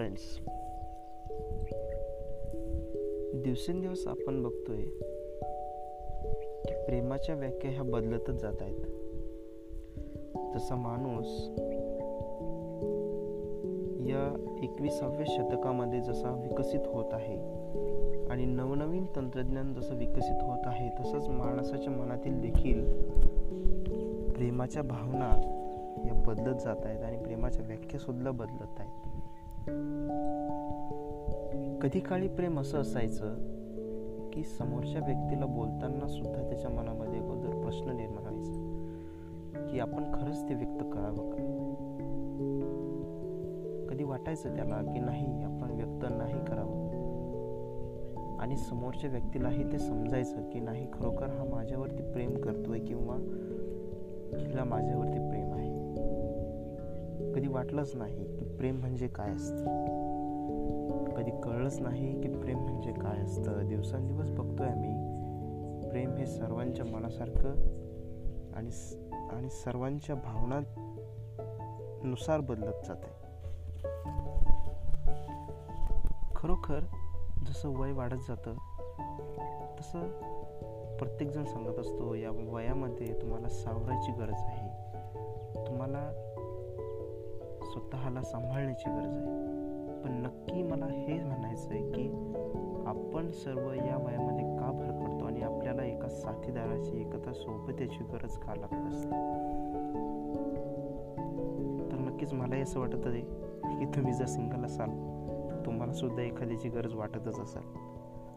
Friends दिवसेंदिवस आपण बघतोय की प्रेमाच्या व्याख्या ह्या बदलतच जात आहेत जसा माणूस या एकविसाव्या शतकामध्ये जसा विकसित होत आहे आणि नवनवीन तंत्रज्ञान जसं विकसित होत आहे तसंच माणसाच्या मनातील देखील प्रेमाच्या भावना या बदलत जात आहेत आणि प्रेमाच्या व्याख्या सुद्धा बदलत आहेत. कधी काळी प्रेम असं असायचं की समोरच्या व्यक्तीला बोलताना सुद्धा त्याच्या मनामध्ये अगोदर प्रश्न निर्माण व्हायचा की आपण खरंच ते व्यक्त करावं का? कधी वाटायचं त्याला की नाही आपण व्यक्त नाही करावं? आणि समोरच्या व्यक्तीलाही ते समजायचं की नाही खरोखर हा माझ्यावरती प्रेम करतोय किंवा हिला माझ्यावरती प्रेम आहे. कधी वाटलंच नाही की प्रेम म्हणजे काय असतं? कधी कळलंच नाही की प्रेम म्हणजे काय असतं. दिवसांदिवस बघतोय आम्ही. प्रेम हे सर्वांच्या मनासारखं आणि आणि सर्वांच्या भावनानुसार बदलत जात आहे खरोखर जसं वय वाढत जातं तसं प्रत्येकजण सांगत असतो या वयामध्ये तुम्हाला सावरायची गरज आहे. तुम्हाला स्वतःला सांभाळण्याची गरज आहे. पण नक्की मला हे म्हणायचं आहे की आपण सर्व या वयामध्ये का भर पडतो आणि आपल्याला एका साथीदाराची एकता सोबत्याची गरज का लागत असते? तर नक्कीच मलाही असं वाटत आहे की तुम्ही जर सिंगल असाल तुम्हाला सुद्धा एखाद्याची गरज वाटतच असाल.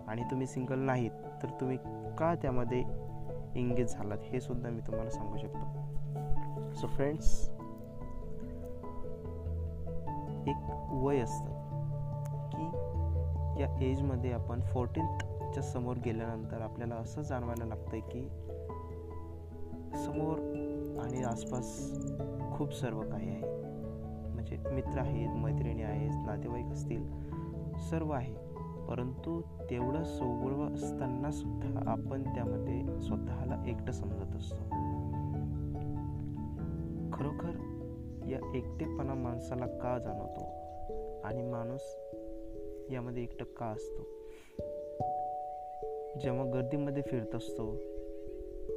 आणि तुम्ही सिंगल नाहीत तर तुम्ही का त्यामध्ये एंगेज झालात हे सुद्धा मी तुम्हाला सांगू शकतो. सो फ्रेंड्स एक वय असतं. की या एजमध्ये आपण फोर्टीनच्या समोर गेल्यानंतर आपल्याला असं जाणवायला लागतं की समोर आणि आसपास खूप सर्व काही आहे. म्हणजे मित्र आहेत मैत्रिणी आहेत नातेवाईक असतील सर्व आहे. परंतु तेवढं सोबळ असताना सुद्धा आपण त्यामध्ये स्वतःला एकटं समजत असतो. खरोखर एकटेपणा माणसाला का जाणवतो? आणि माणूस यामध्ये एकटं का असतो? जेव्हा गर्दीमध्ये फिरत असतो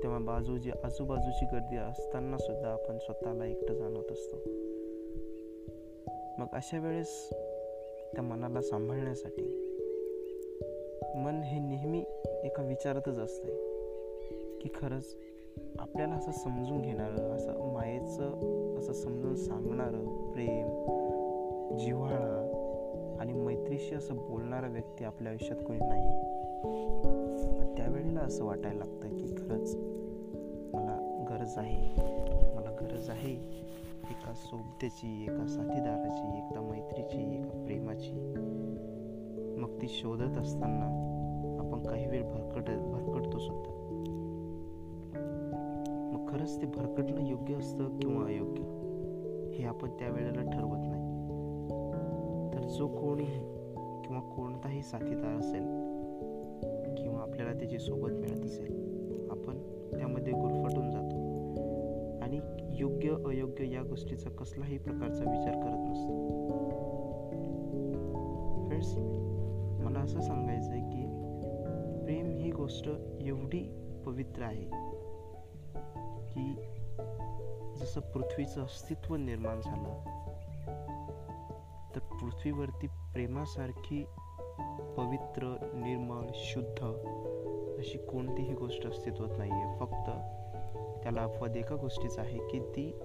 तेव्हा बाजूची आजूबाजूची गर्दी असताना सुद्धा आपण स्वतःला एकटं जाणवत असतो. मग अशा वेळेस त्या मनाला सांभाळण्यासाठी मन हे नेहमी एका विचारातच असते की खरंच आपल्याला असं समजून घेणारं असं मायेचं असं समजून सांगणारं प्रेम जिव्हाळा आणि मैत्रीशी असं बोलणारा व्यक्ती आपल्या आयुष्यात कोणी नाही त्यावेळेला असं वाटायला लागतं की खरंच मला गरज आहे. मला गरज आहे एका सोबत्याची एका साथीदाराची एका मैत्रीची एका प्रेमाची. मग ती शोधत असताना आपण काही वेळ भरकट भरकटतो सुद्धा खरंच ते भरकटणं योग्य असतं किंवा अयोग्य? हे आपण त्यावेळेला ठरवत नाही. तर जो कोणीही किंवा कोणताही साथीदार असेल किंवा आपल्याला त्याची सोबत मिळत असेल आपण त्यामध्ये गुरफटून जातो. आणि योग्य अयोग्य या गोष्टीचा कसलाही प्रकारचा विचार करत नसतो. फ्रेंड्स मला असं सांगायचं आहे की प्रेम ही गोष्ट एवढी पवित्र आहे की जसं पृथ्वीचं अस्तित्व निर्माण झालं तर पृथ्वीवरती प्रेमासारखी पवित्र निर्मळ शुद्ध अशी कोणतीही गोष्ट अस्तित्वात नाही आहे फक्त त्याला अपवाद एका गोष्टीच आहे की ती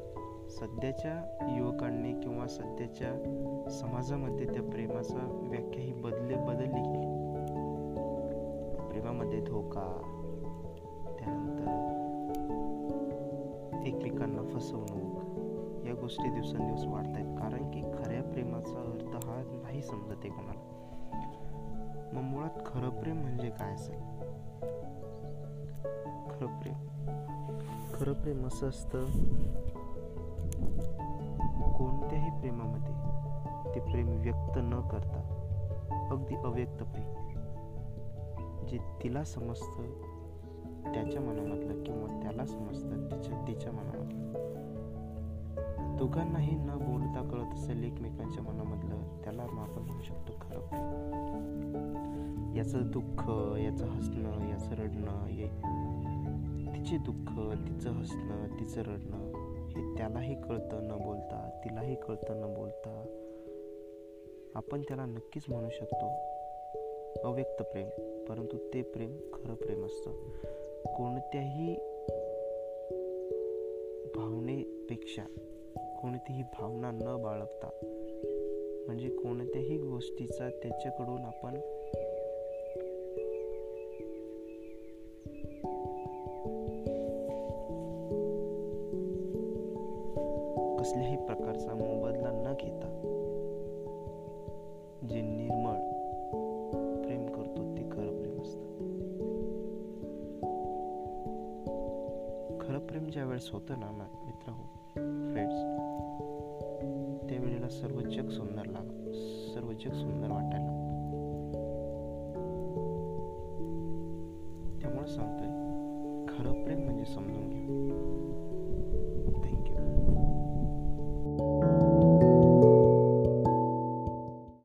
सध्याच्या युवकांनी किंवा सध्याच्या समाजामध्ये त्या प्रेमाचा व्याख्या ही बदले बदलली. गेली प्रेमामध्ये धोका त्यानंतर एकमेकांना फसवणूक या गोष्टी दिवसेंदिवस वाढत आहेत कारण की खऱ्या प्रेमाचा अर्थ हा नाही समजत आहे कोणाला. मग मुळात खरं प्रेम म्हणजे काय असेल खरं प्रेम. खरं प्रेम असं असतं कोणत्याही प्रेमामध्ये ते प्रेम व्यक्त न करता अगदी अव्यक्त प्रेम. जे तिला समजतं त्याच्या मनामधलं किंवा त्याला समजतं तिच्या तिच्या मनामधलं दोघांनाही न बोलता कळत असेल एकमेकांच्या मनामधलं त्याला आपण म्हणू शकतो खरं. प्रेम याचं दुःख याचं हसणं याचं रडणं ये तिचे दुःख तिचं हसणं तिचं रडणं हे त्यालाही कळतं न बोलता तिलाही कळतं न बोलता. आपण त्याला नक्कीच म्हणू शकतो अव्यक्त प्रेम परंतु ते प्रेम खरं प्रेम असतं. कोणत्याही भावनेपेक्षा कोणतीही भावना न बाळगता म्हणजे कोणत्याही गोष्टीचा त्याच्याकडून आपण कसल्याही प्रकारचा मोबदला न घेता प्रेम ज्या वेळेस होतं ना मित्र हो फ्रेंड्स त्यावेळेला सर्व जग सुंदर लाग सर्व जग सुंदर वाटायला लागतं. त्यामुळे सांगतोय खरं प्रेम म्हणजे समजून घ्या.